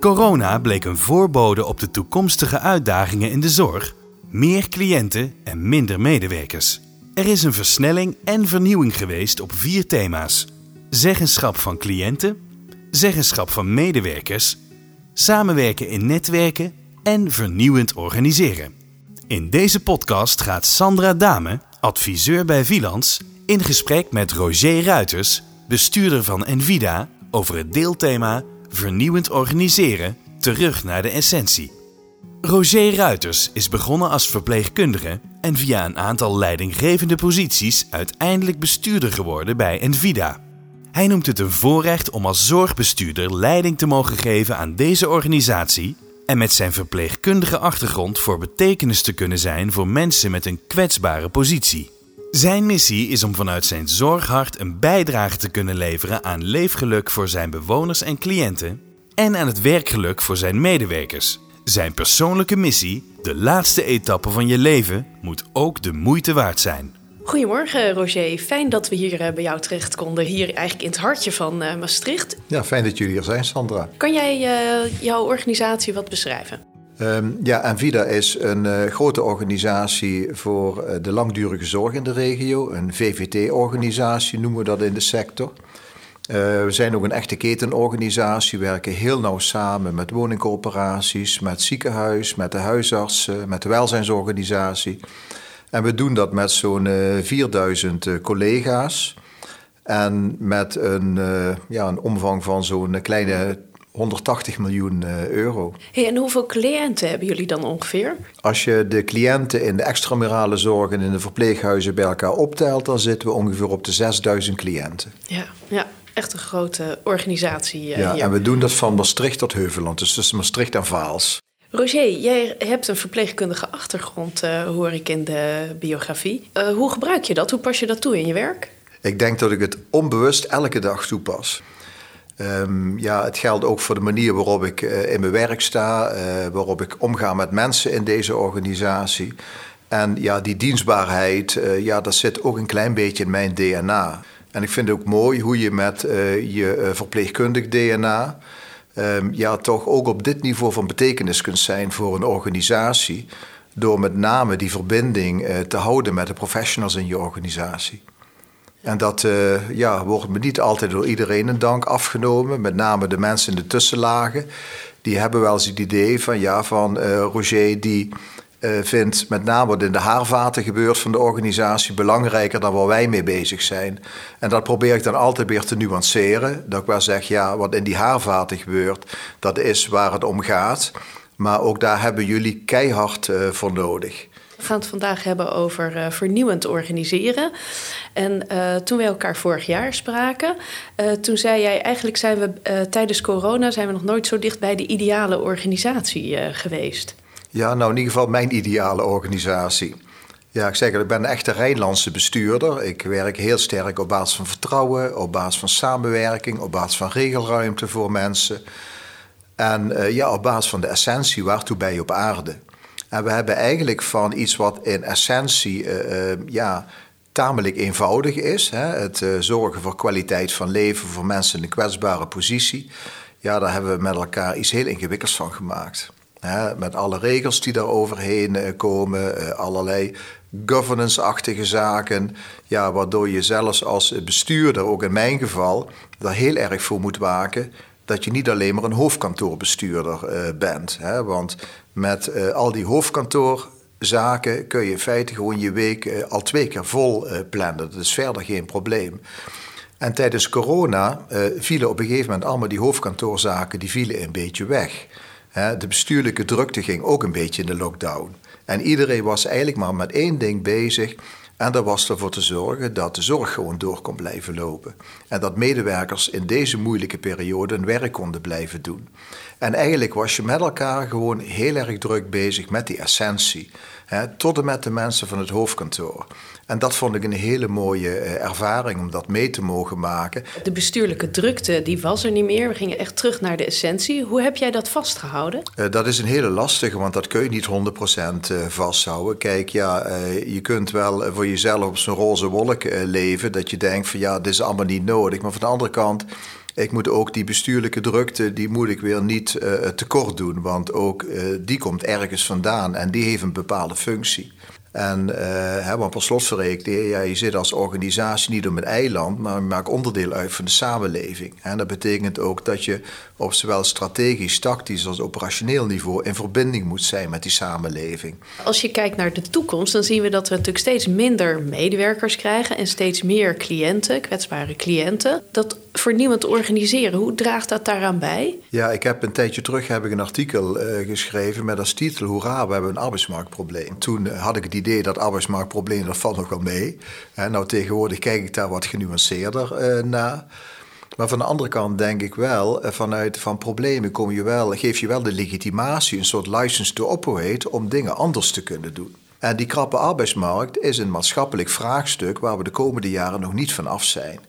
Corona bleek een voorbode op de toekomstige uitdagingen in de zorg, meer cliënten en minder medewerkers. Er is een versnelling en vernieuwing geweest op vier thema's: zeggenschap van cliënten, zeggenschap van medewerkers, samenwerken in netwerken en vernieuwend organiseren. In deze podcast gaat Sandra Dame, adviseur bij Vilans, in gesprek met Roger Ruiters, bestuurder van Envida, over het deelthema Vernieuwend organiseren, terug naar de essentie. Roger Ruiters is begonnen als verpleegkundige en via een aantal leidinggevende posities uiteindelijk bestuurder geworden bij Envida. Hij noemt het een voorrecht om als zorgbestuurder leiding te mogen geven aan deze organisatie en met zijn verpleegkundige achtergrond voor betekenis te kunnen zijn voor mensen met een kwetsbare positie. Zijn missie is om vanuit zijn zorghart een bijdrage te kunnen leveren aan leefgeluk voor zijn bewoners en cliënten en aan het werkgeluk voor zijn medewerkers. Zijn persoonlijke missie, de laatste etappe van je leven, moet ook de moeite waard zijn. Goedemorgen Roger, fijn dat we hier eh, bij jou terecht konden, hier eigenlijk in het hartje van uh, Maastricht. Ja, fijn dat jullie er zijn, Sandra. Kan jij uh, jouw organisatie wat beschrijven? Um, ja, Envida is een uh, grote organisatie voor uh, de langdurige zorg in de regio. Een VVT-organisatie noemen we dat in de sector. Uh, we zijn ook een echte ketenorganisatie, werken heel nauw samen met woningcorporaties, met ziekenhuis, met de huisartsen, met de welzijnsorganisatie. En we doen dat met zo'n 4000 collega's en met een, ja, een omvang van zo'n kleine 180 miljoen eh, euro. Hey, en hoeveel cliënten hebben jullie dan ongeveer? Als je de cliënten in de extramurale zorg en in de verpleeghuizen bij elkaar optelt, dan zitten we ongeveer op de 6000 cliënten. Ja, ja echt een grote organisatie. Uh, ja, hier. en we doen dat van Maastricht tot Heuveland, dus tussen Maastricht en Vaals. Roger, jij hebt een verpleegkundige achtergrond, uh, hoor ik in de biografie. Uh, hoe gebruik je dat? Hoe pas je dat toe in je werk? Ik denk dat ik het onbewust elke dag toepas. Um, ja, het geldt ook voor de manier waarop ik uh, in mijn werk sta, uh, waarop ik omga met mensen in deze organisatie. En ja, die dienstbaarheid, uh, ja, dat zit ook een klein beetje in mijn DNA. En ik vind het ook mooi hoe je met je verpleegkundig DNA um, ja, toch ook op dit niveau van betekenis kunt zijn voor een organisatie. Door met name die verbinding te houden met de professionals in je organisatie. En dat uh, ja, wordt me niet altijd door iedereen een dank afgenomen. Met name de mensen in de tussenlagen. Die hebben wel eens het idee van, ja, van uh, Roger die uh, vindt met name wat in de haarvaten gebeurt van de organisatie belangrijker dan waar wij mee bezig zijn. En dat probeer ik dan altijd weer te nuanceren. Dat ik wel zeg, ja, wat in die haarvaten gebeurt, dat is waar het om gaat. Maar ook daar hebben jullie keihard voor nodig. We gaan het vandaag hebben over uh, vernieuwend organiseren. En uh, toen we elkaar vorig jaar spraken, uh, toen zei jij eigenlijk zijn we tijdens corona zijn we nog nooit zo dicht bij de ideale organisatie geweest. Ja, nou in ieder geval mijn ideale organisatie. Ja, ik zeg ik ben een echte Rijnlandse bestuurder. Ik werk heel sterk op basis van vertrouwen, op basis van samenwerking, op basis van regelruimte voor mensen. En ja, op basis van de essentie, waartoe ben je op aarde? En we hebben eigenlijk van iets wat in essentie uh, uh, ja, tamelijk eenvoudig is. Hè? Het uh, zorgen voor kwaliteit van leven voor mensen in een kwetsbare positie. Ja, daar hebben we met elkaar iets heel ingewikkelds van gemaakt. Hè? Met alle regels die daar overheen komen, allerlei governance-achtige zaken. Ja, waardoor je zelfs als bestuurder, ook in mijn geval, daar heel erg voor moet waken dat je niet alleen maar een hoofdkantoorbestuurder uh, bent. Hè? Want met uh, al die hoofdkantoorzaken kun je in feite gewoon je week uh, al twee keer vol plannen. Dat is verder geen probleem. En tijdens corona vielen op een gegeven moment allemaal die hoofdkantoorzaken die vielen een beetje weg. Hè? De bestuurlijke drukte ging ook een beetje in de lockdown. En iedereen was eigenlijk maar met één ding bezig. En dat was ervoor te zorgen dat de zorg gewoon door kon blijven lopen. En dat medewerkers in deze moeilijke periode hun werk konden blijven doen. En eigenlijk was je met elkaar gewoon heel erg druk bezig met die essentie. Hè, tot en met de mensen van het hoofdkantoor. En dat vond ik een hele mooie ervaring om dat mee te mogen maken. De bestuurlijke drukte die was er niet meer. We gingen echt terug naar de essentie. Hoe heb jij dat vastgehouden? Uh, dat is een hele lastige, want dat kun je niet 100% vasthouden. Kijk, ja, uh, je kunt wel voor jezelf op zo'n roze wolk uh, leven. Dat je denkt van ja, dit is allemaal niet nodig. Maar van de andere kant Ik moet ook die bestuurlijke drukte, die moet ik weer niet uh, tekort doen. Want ook uh, die komt ergens vandaan en die heeft een bepaalde functie. En uh, want per slotverrekening, ja, je zit als organisatie niet op een eiland, maar je maakt onderdeel uit van de samenleving. En dat betekent ook dat je op zowel strategisch, tactisch als operationeel niveau in verbinding moet zijn met die samenleving. Als je kijkt naar de toekomst, dan zien we dat we natuurlijk steeds minder medewerkers krijgen en steeds meer cliënten, kwetsbare cliënten. Dat vernieuwend organiseren, hoe draagt dat daaraan bij? Ja, ik heb een tijdje terug heb ik een artikel uh, geschreven met als titel Hoera, we hebben een arbeidsmarktprobleem. Toen had ik het idee dat arbeidsmarktprobleem, dat valt nog wel mee. Nou, tegenwoordig kijk ik daar wat genuanceerder uh, naar. Maar van de andere kant denk ik wel, vanuit van problemen kom je wel, geef je wel de legitimatie, een soort license to operate, om dingen anders te kunnen doen. En die krappe arbeidsmarkt is een maatschappelijk vraagstuk waar we de komende jaren nog niet van af zijn.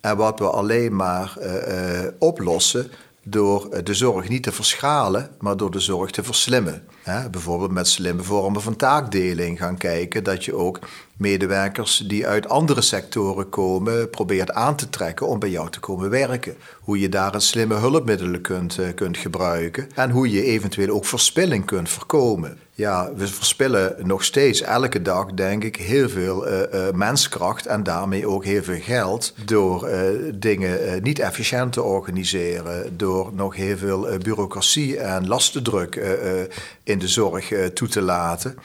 En wat we alleen maar uh, uh, oplossen door de zorg niet te verschalen, maar door de zorg te verslimmen. Bijvoorbeeld met slimme vormen van taakdeling gaan kijken dat je ook medewerkers die uit andere sectoren komen probeert aan te trekken om bij jou te komen werken. Hoe je daar een slimme hulpmiddelen kunt, kunt gebruiken en hoe je eventueel ook verspilling kunt voorkomen. Ja, we verspillen nog steeds elke dag, denk ik, heel veel uh, uh, menskracht en daarmee ook heel veel geld door dingen niet efficiënt te organiseren, door nog heel veel bureaucratie en lastendruk in de zorg toe te laten.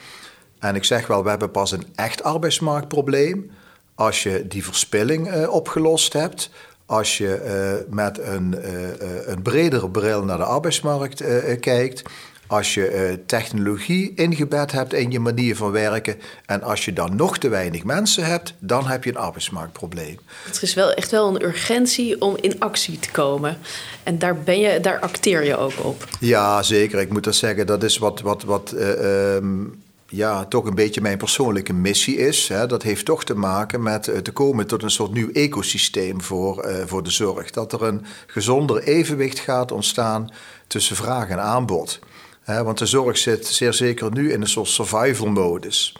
En ik zeg wel, we hebben pas een echt arbeidsmarktprobleem als je die verspilling opgelost hebt. Als je met een, een bredere bril naar de arbeidsmarkt kijkt. Als je technologie ingebed hebt in je manier van werken. En als je dan nog te weinig mensen hebt, dan heb je een arbeidsmarktprobleem. Het is wel echt wel een urgentie om in actie te komen. En daar, ben je, daar acteer je ook op. Ja, zeker. Ik moet dat zeggen. Dat is wat. wat, wat um, ja, toch een beetje mijn persoonlijke missie is. Hè. Dat heeft toch te maken met uh, te komen tot een soort nieuw ecosysteem voor, uh, voor de zorg. Dat er een gezonder evenwicht gaat ontstaan tussen vraag en aanbod. Want de zorg zit zeer zeker nu in een soort survival modus.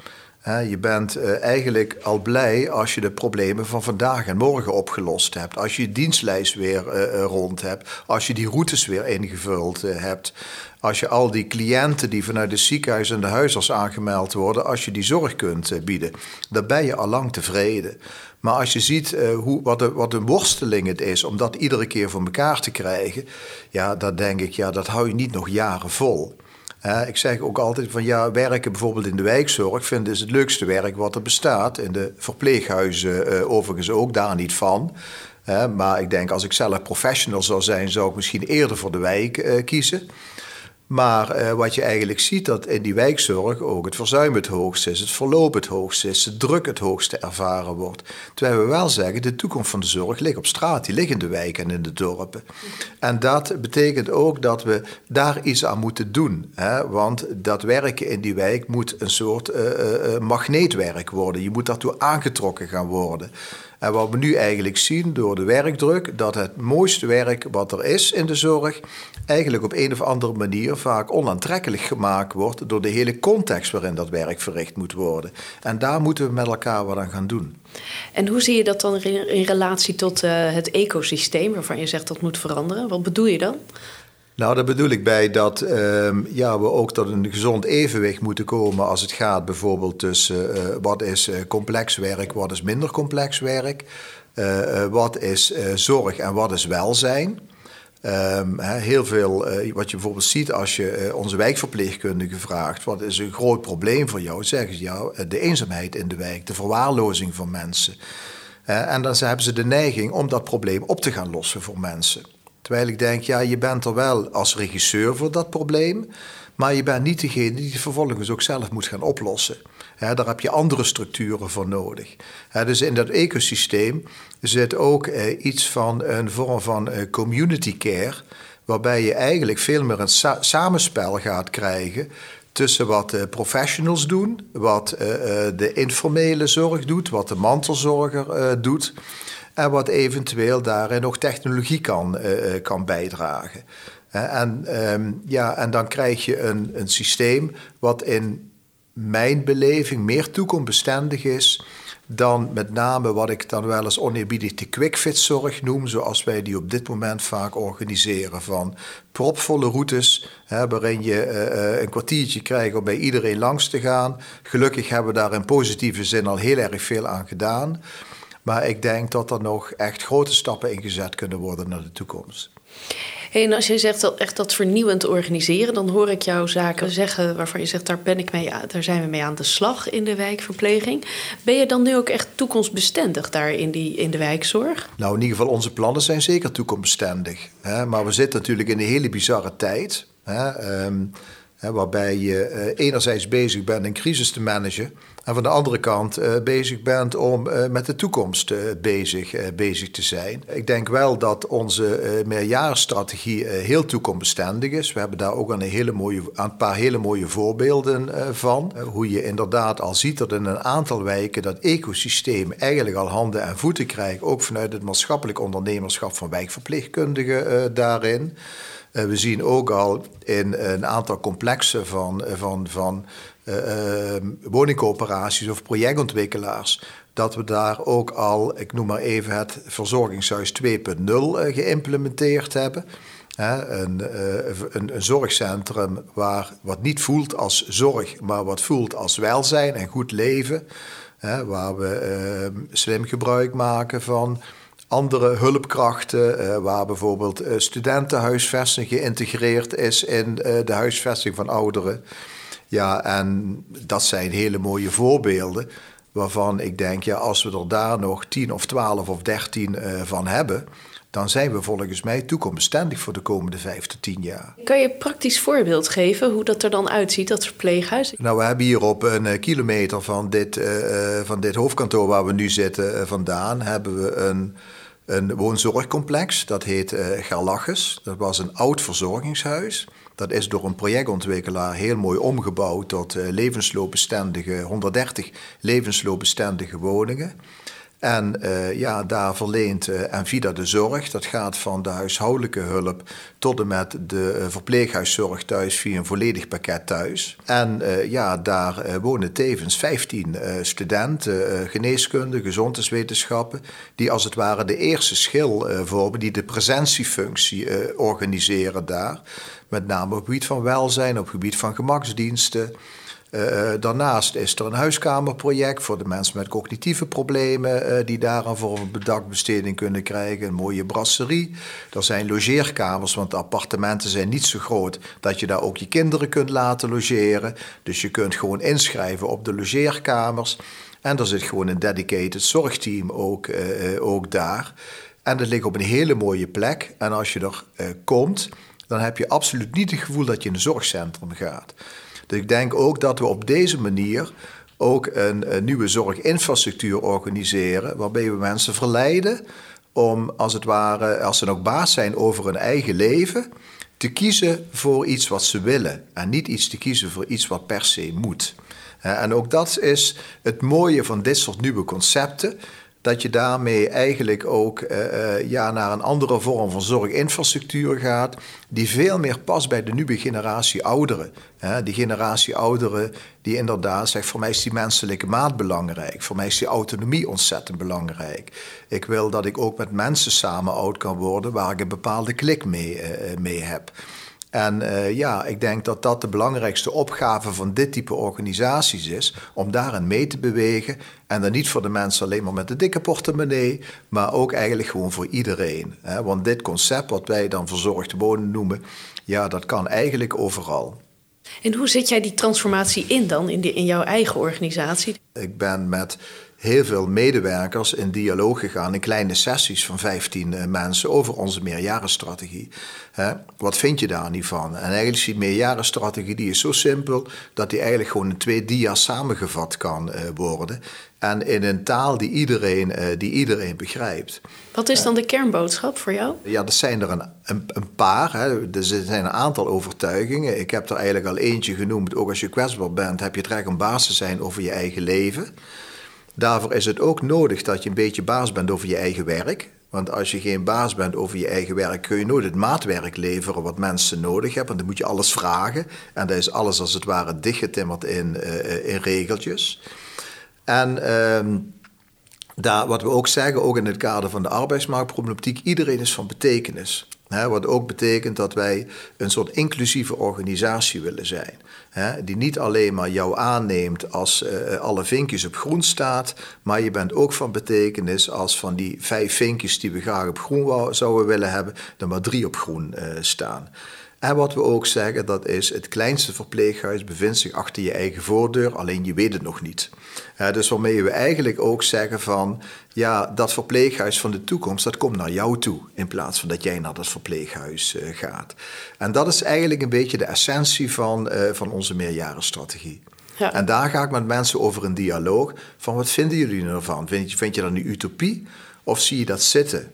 Je bent uh, eigenlijk al blij als je de problemen van vandaag en morgen opgelost hebt. Als je je dienstlijst weer uh, rond hebt. Als je die routes weer ingevuld hebt. Als je al die cliënten die vanuit de ziekenhuis en de huisarts aangemeld worden, als je die zorg kunt bieden. Dan ben je al lang tevreden. Maar als je ziet hoe, wat, de, wat een worsteling het is om dat iedere keer voor elkaar te krijgen. Ja, dan denk ik, ja, dat hou je niet nog jaren vol. Ik zeg ook altijd van ja, werken bijvoorbeeld in de wijkzorg vind is het leukste werk wat er bestaat. In de verpleeghuizen uh, overigens ook, daar niet van. Maar ik denk als ik zelf professional zou zijn, zou ik misschien eerder voor de wijk kiezen. Maar uh, wat je eigenlijk ziet, dat in die wijkzorg ook het verzuim het hoogste is, het verloop het hoogste is, de druk het hoogste ervaren wordt. Terwijl we wel zeggen, de toekomst van de zorg ligt op straat, die ligt in de wijken en in de dorpen. En dat betekent ook dat we daar iets aan moeten doen. Hè? Want dat werken in die wijk moet een soort uh, uh, magneetwerk worden. Je moet daartoe aangetrokken gaan worden. En wat we nu eigenlijk zien door de werkdruk, dat het mooiste werk wat er is in de zorg, eigenlijk op een of andere manier vaak onaantrekkelijk gemaakt wordt door de hele context waarin dat werk verricht moet worden. En daar moeten we met elkaar wat aan gaan doen. En hoe zie je dat dan in relatie tot uh, het ecosysteem waarvan je zegt dat moet veranderen? Wat bedoel je dan? Nou, daar bedoel ik bij dat uh, ja, we ook tot een gezond evenwicht moeten komen als het gaat bijvoorbeeld tussen uh, wat is uh, complex werk, wat is minder complex werk, wat is zorg en wat is welzijn. Um, heel veel, wat je bijvoorbeeld ziet als je onze wijkverpleegkundigen vraagt, wat is een groot probleem voor jou? Zeggen ze jou, de eenzaamheid in de wijk, de verwaarlozing van mensen. en dan hebben ze de neiging om dat probleem op te gaan lossen voor mensen. Terwijl ik denk, ja, je bent er wel als regisseur voor dat probleem, maar je bent niet degene die het vervolgens ook zelf moet gaan oplossen. Daar heb je andere structuren voor nodig. dus in dat ecosysteem zit ook eh, iets van een vorm van eh, community care, waarbij je eigenlijk veel meer een samenspel gaat krijgen tussen wat professionals doen, wat uh, de informele zorg doet, wat de mantelzorger uh, doet en wat eventueel daarin nog technologie kan, kan bijdragen. en, um, ja, en dan krijg je een, een systeem wat in mijn beleving meer toekomstbestendig is dan met name wat ik dan wel eens oneerbiedig de quickfit-zorg noem, zoals wij die op dit moment vaak organiseren. Van propvolle routes, waarin je uh, een kwartiertje krijgt om bij iedereen langs te gaan. Gelukkig hebben we daar in positieve zin al heel erg veel aan gedaan. Maar ik denk dat er nog echt grote stappen in gezet kunnen worden naar de toekomst. En als je zegt dat echt dat vernieuwend organiseren, dan hoor ik jou zaken zeggen waarvan je zegt daar ben ik mee, daar zijn we mee aan de slag in de wijkverpleging. Ben je dan nu ook echt toekomstbestendig daar in, die, in de wijkzorg? Nou, in ieder geval onze plannen zijn zeker toekomstbestendig. Hè? Maar we zitten natuurlijk in een hele bizarre tijd. Hè? Ehm, waarbij je uh, enerzijds bezig bent een crisis te managen. En van de andere kant uh, bezig bent om uh, met de toekomst bezig, bezig te zijn. Ik denk wel dat onze meerjarenstrategie heel toekomstbestendig is. We hebben daar ook een, hele mooie, een paar hele mooie voorbeelden van. hoe je inderdaad al ziet dat in een aantal wijken dat ecosysteem eigenlijk al handen en voeten krijgt. Ook vanuit het maatschappelijk ondernemerschap van wijkverpleegkundigen daarin. We zien ook al in een aantal complexen van, van, van uh, woningcoöperaties of projectontwikkelaars. Dat we daar ook al, ik noem maar even het verzorgingshuis 2.0 geïmplementeerd hebben. Een, een, zorgcentrum waar, wat niet voelt als zorg, maar wat voelt als welzijn en goed leven. Waar we slim gebruik maken van andere hulpkrachten, waar bijvoorbeeld studentenhuisvesting geïntegreerd is in de huisvesting van ouderen. Ja, en dat zijn hele mooie voorbeelden waarvan ik denk, ja, als we er daar nog 10 of 12 of 13 van hebben, dan zijn we volgens mij toekomstbestendig voor de komende 5 tot 10 jaar. Kan je een praktisch voorbeeld geven hoe dat er dan uitziet, dat verpleeghuis? Nou, we hebben hier op een kilometer van dit, van dit hoofdkantoor waar we nu zitten vandaan, hebben we een een woonzorgcomplex. Dat heet Gerlachus. Dat was een oud verzorgingshuis. Dat is door een projectontwikkelaar heel mooi omgebouwd tot uh, levensloopbestendige, 130 levensloopbestendige woningen. En uh, ja, daar verleent uh, Envida de zorg. Dat gaat van de huishoudelijke hulp tot en met de uh, verpleeghuiszorg thuis via een volledig pakket thuis. En ja, daar wonen tevens 15 studenten, geneeskunde, gezondheidswetenschappen, die als het ware de eerste schil vormen, die de presentiefunctie organiseren daar. Met name op het gebied van welzijn, op het gebied van gemaksdiensten. Uh, daarnaast is er een huiskamerproject voor de mensen met cognitieve problemen uh, die voor een bedakbesteding kunnen krijgen. Een mooie brasserie. Er zijn logeerkamers, want de appartementen zijn niet zo groot dat je daar ook je kinderen kunt laten logeren. Dus je kunt gewoon inschrijven op de logeerkamers. En er zit gewoon een dedicated zorgteam ook, ook daar. En dat ligt op een hele mooie plek. En als je er komt, dan heb je absoluut niet het gevoel dat je in een zorgcentrum gaat. Dus ik denk ook dat we op deze manier ook een, een nieuwe zorginfrastructuur organiseren, waarbij we mensen verleiden om als het ware, als ze nog baas zijn over hun eigen leven, te kiezen voor iets wat ze willen en niet iets te kiezen voor iets wat per se moet. En ook dat is het mooie van dit soort nieuwe concepten dat je daarmee eigenlijk ook uh, ja, naar een andere vorm van zorginfrastructuur gaat, die veel meer past bij de nieuwe generatie ouderen. Die generatie ouderen die inderdaad zegt, voor mij is die menselijke maat belangrijk, voor mij is die autonomie ontzettend belangrijk. Ik wil dat ik ook met mensen samen oud kan worden waar ik een bepaalde klik mee, uh, mee heb. En uh, ja, ik denk dat dat de belangrijkste opgave van dit type organisaties is. Om daarin mee te bewegen. En dan niet voor de mensen alleen maar met de dikke portemonnee. Maar ook eigenlijk gewoon voor iedereen. Hè? Want dit concept, wat wij dan verzorgd wonen noemen. Ja, dat kan eigenlijk overal. En hoe zet jij die transformatie in dan in, de, in jouw eigen organisatie? Ik ben met heel veel medewerkers in dialoog gegaan in kleine sessies van 15 eh, mensen over onze meerjarenstrategie. wat vind je daar niet van? En eigenlijk is die meerjarenstrategie die is zo simpel dat die eigenlijk gewoon in twee dia's samengevat kan uh, worden. En in een taal die iedereen, uh, die iedereen begrijpt. Wat is dan de kernboodschap voor jou? Ja, er zijn er een, een, een paar. Hè. Er zijn een aantal overtuigingen. Ik heb er eigenlijk al eentje genoemd. Ook als je kwetsbaar bent, heb je het recht om baas te zijn over je eigen leven. Daarvoor is het ook nodig dat je een beetje baas bent over je eigen werk. Want als je geen baas bent over je eigen werk, kun je nooit het maatwerk leveren wat mensen nodig hebben. Want dan moet je alles vragen. En daar is alles als het ware dichtgetimmerd in, uh, in regeltjes. En uh, daar, wat we ook zeggen, ook in het kader van de arbeidsmarktproblematiek, iedereen is van betekenis. Wat ook betekent dat wij een soort inclusieve organisatie willen zijn. die niet alleen maar jou aanneemt als uh, alle vinkjes op groen staat, maar je bent ook van betekenis als van die vijf vinkjes die we graag op groen zouden willen hebben, er maar drie op groen uh, staan. En wat we ook zeggen, dat is het kleinste verpleeghuis bevindt zich achter je eigen voordeur, alleen je weet het nog niet. dus waarmee we eigenlijk ook zeggen van, ja, dat verpleeghuis van de toekomst, dat komt naar jou toe, in plaats van dat jij naar dat verpleeghuis uh, gaat. En dat is eigenlijk een beetje de essentie van, uh, van onze meerjarenstrategie. Ja. En daar ga ik met mensen over een dialoog van, wat vinden jullie ervan? Vind je, vind je dat een utopie of zie je dat zitten?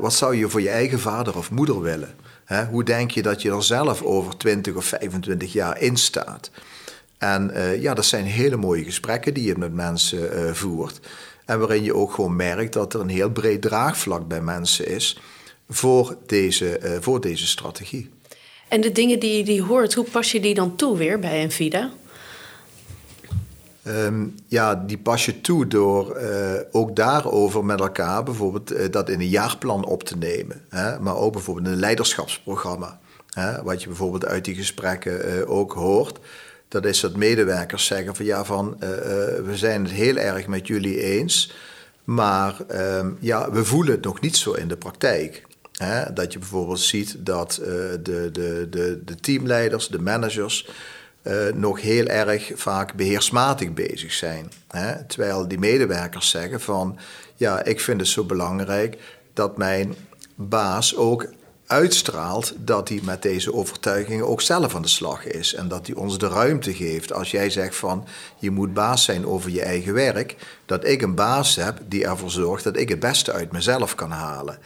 wat zou je voor je eigen vader of moeder willen? Hoe denk je dat je er zelf over 20 of 25 jaar in staat? En uh, ja, dat zijn hele mooie gesprekken die je met mensen uh, voert. En waarin je ook gewoon merkt dat er een heel breed draagvlak bij mensen is voor deze, uh, voor deze strategie. En de dingen die je die hoort, hoe pas je die dan toe weer bij Envida? Um, ja, die pas je toe door uh, ook daarover met elkaar bijvoorbeeld uh, dat in een jaarplan op te nemen. Hè? Maar ook bijvoorbeeld een leiderschapsprogramma. Hè? Wat je bijvoorbeeld uit die gesprekken uh, ook hoort. Dat is dat medewerkers zeggen van ja, van we zijn het heel erg met jullie eens. Maar um, ja, we voelen het nog niet zo in de praktijk. Hè? Dat je bijvoorbeeld ziet dat de, de, de, de teamleiders, de managers uh, nog heel erg vaak beheersmatig bezig zijn. Hè? Terwijl die medewerkers zeggen van, ja, ik vind het zo belangrijk dat mijn baas ook uitstraalt dat hij met deze overtuigingen ook zelf aan de slag is. En dat hij ons de ruimte geeft. Als jij zegt van je moet baas zijn over je eigen werk, dat ik een baas heb die ervoor zorgt dat ik het beste uit mezelf kan halen.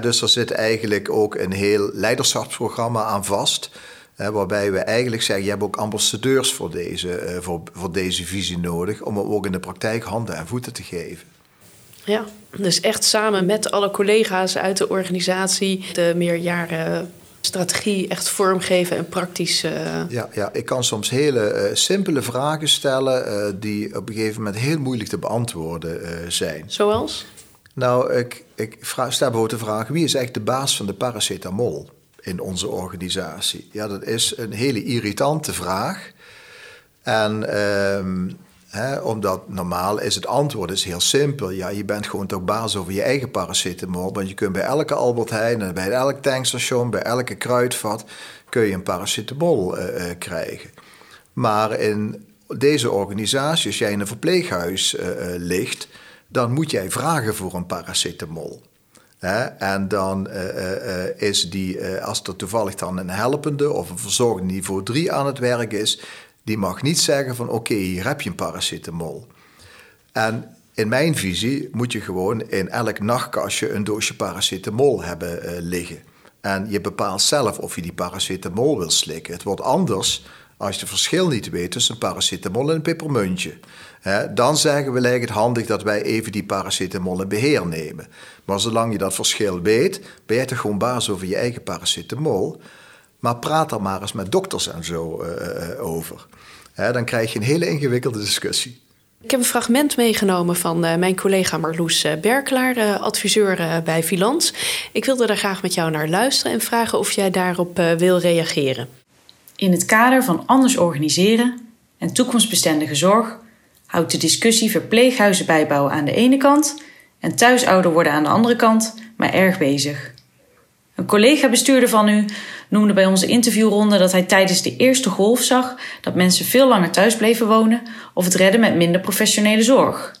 dus er zit eigenlijk ook een heel leiderschapsprogramma aan vast waarbij we eigenlijk zeggen, je hebt ook ambassadeurs voor deze, uh, voor, voor deze visie nodig... om hem ook in de praktijk handen en voeten te geven. Ja, dus echt samen met alle collega's uit de organisatie... de meerjaren strategie echt vormgeven en praktisch... Uh... Ja, ja, ik kan soms hele uh, simpele vragen stellen... Uh, die op een gegeven moment heel moeilijk te beantwoorden zijn. Zoals? Nou, ik, ik vraag, stel bijvoorbeeld de vraag... wie is eigenlijk de baas van de paracetamol? In onze organisatie? Ja, dat is een hele irritante vraag. En um, hè, omdat normaal is het antwoord is heel simpel. Ja, je bent gewoon toch baas over je eigen paracetamol. Want je kunt bij elke Albert Heijn bij elk tankstation, bij elke kruidvat, kun je een paracetamol uh, uh, krijgen. Maar in deze organisatie, als jij in een verpleeghuis uh, ligt, dan moet jij vragen voor een paracetamol. En dan uh, uh, is die, als er toevallig dan een helpende of een verzorgende niveau 3 aan het werk is, die mag niet zeggen van oké, hier heb je een paracetamol. En in mijn visie moet je gewoon in elk nachtkastje een doosje paracetamol hebben liggen. En je bepaalt zelf of je die paracetamol wil slikken. Het wordt anders als je het verschil niet weet tussen paracetamol en een pepermuntje. Dan zeggen we lijkt het handig dat wij even die paracetamol in beheer nemen. Maar zolang je dat verschil weet, ben jij toch gewoon baas over je eigen paracetamol. Maar praat er maar eens met dokters en zo uh, over. dan krijg je een hele ingewikkelde discussie. Ik heb een fragment meegenomen van uh, mijn collega Marloes Berklaar, uh, adviseur uh, bij Vilans. Ik wilde daar graag met jou naar luisteren en vragen of jij daarop wil reageren. In het kader van anders organiseren en toekomstbestendige zorg houdt de discussie verpleeghuizen bijbouwen aan de ene kant en thuisouder worden aan de andere kant maar erg bezig. Een collega-bestuurder van u noemde bij onze interviewronde dat hij tijdens de eerste golf zag dat mensen veel langer thuis bleven wonen of het redden met minder professionele zorg.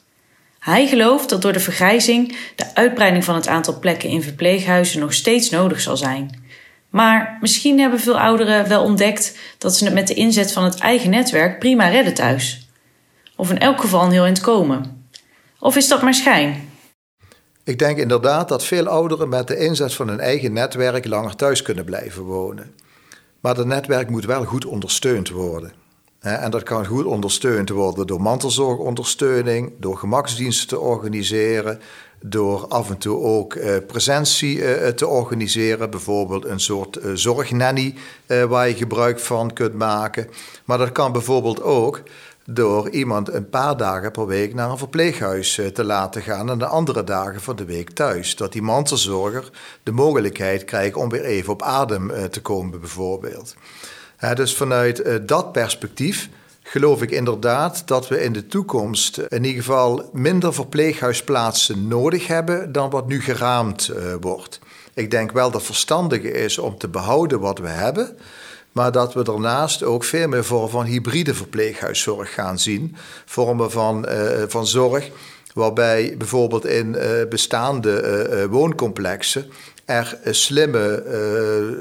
Hij gelooft dat door de vergrijzing de uitbreiding van het aantal plekken in verpleeghuizen nog steeds nodig zal zijn. Maar misschien hebben veel ouderen wel ontdekt dat ze het met de inzet van het eigen netwerk prima redden thuis. Of in elk geval een heel eind komen. Of is dat maar schijn? Ik denk inderdaad dat veel ouderen met de inzet van hun eigen netwerk langer thuis kunnen blijven wonen. Maar dat netwerk moet wel goed ondersteund worden. En dat kan goed ondersteund worden door mantelzorgondersteuning, door gemaksdiensten te organiseren, door af en toe ook uh, presentie uh, te organiseren. Bijvoorbeeld een soort zorgnanny waar je gebruik van kunt maken. Maar dat kan bijvoorbeeld ook door iemand een paar dagen per week naar een verpleeghuis te laten gaan en de andere dagen van de week thuis. Dat die mantelzorger de mogelijkheid krijgt om weer even op adem te komen, bijvoorbeeld. dus vanuit dat perspectief geloof ik inderdaad dat we in de toekomst in ieder geval minder verpleeghuisplaatsen nodig hebben dan wat nu geraamd wordt. Ik denk wel dat het verstandig is om te behouden wat we hebben. Maar dat we daarnaast ook veel meer vormen van hybride verpleeghuiszorg gaan zien. Vormen van, uh, van zorg waarbij bijvoorbeeld in uh, bestaande uh, wooncomplexen er slimme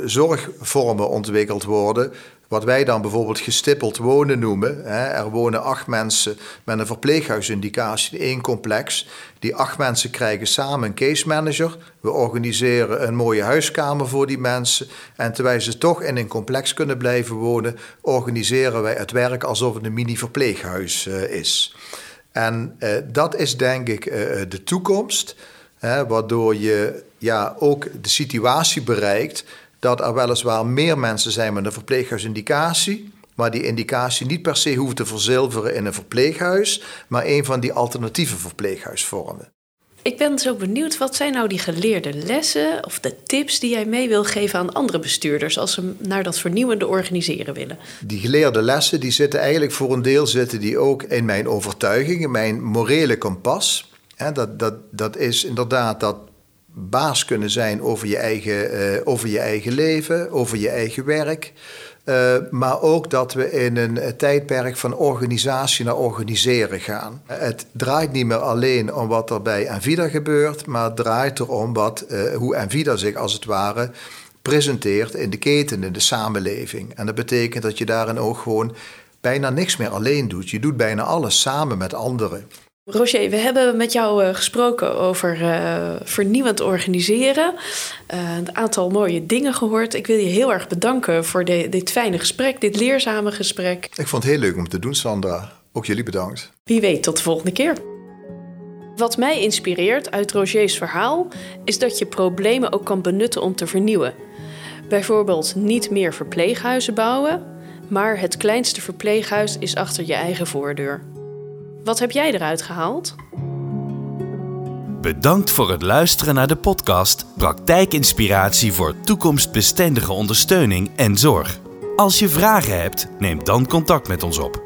zorgvormen ontwikkeld worden wat wij dan bijvoorbeeld gestippeld wonen noemen. Hè, er wonen acht mensen met een verpleeghuisindicatie in één complex. Die acht mensen krijgen samen een case manager. We organiseren een mooie huiskamer voor die mensen. En terwijl ze toch in een complex kunnen blijven wonen, organiseren wij het werk alsof het een mini-verpleeghuis uh, is. En uh, dat is denk ik de toekomst. Hè, waardoor je ja, ook de situatie bereikt dat er weliswaar meer mensen zijn met een verpleeghuisindicatie, maar die indicatie niet per se hoeft te verzilveren in een verpleeghuis, maar een van die alternatieve verpleeghuisvormen. Ik ben zo benieuwd, wat zijn nou die geleerde lessen of de tips die jij mee wil geven aan andere bestuurders als ze naar dat vernieuwende organiseren willen? Die geleerde lessen die zitten eigenlijk voor een deel zitten die ook in mijn overtuiging, in mijn morele kompas. dat, dat, dat is inderdaad dat baas kunnen zijn over je eigen, uh, over je eigen leven, over je eigen werk. Uh, maar ook dat we in een tijdperk van organisatie naar organiseren gaan. Het draait niet meer alleen om wat er bij Envida gebeurt, maar het draait erom wat, hoe Envida zich als het ware presenteert in de keten, in de samenleving. En dat betekent dat je daarin ook gewoon bijna niks meer alleen doet. Je doet bijna alles samen met anderen. Roger, we hebben met jou uh, gesproken over uh, vernieuwend organiseren. Uh, een aantal mooie dingen gehoord. Ik wil je heel erg bedanken voor de, dit fijne gesprek, dit leerzame gesprek. Ik vond het heel leuk om te doen, Sandra. Ook jullie bedankt. Wie weet, tot de volgende keer. Wat mij inspireert uit Rogers verhaal is dat je problemen ook kan benutten om te vernieuwen. Bijvoorbeeld niet meer verpleeghuizen bouwen, maar het kleinste verpleeghuis is achter je eigen voordeur. Wat heb jij eruit gehaald? Bedankt voor het luisteren naar de podcast Praktijkinspiratie voor toekomstbestendige ondersteuning en zorg. Als je vragen hebt, neem dan contact met ons op.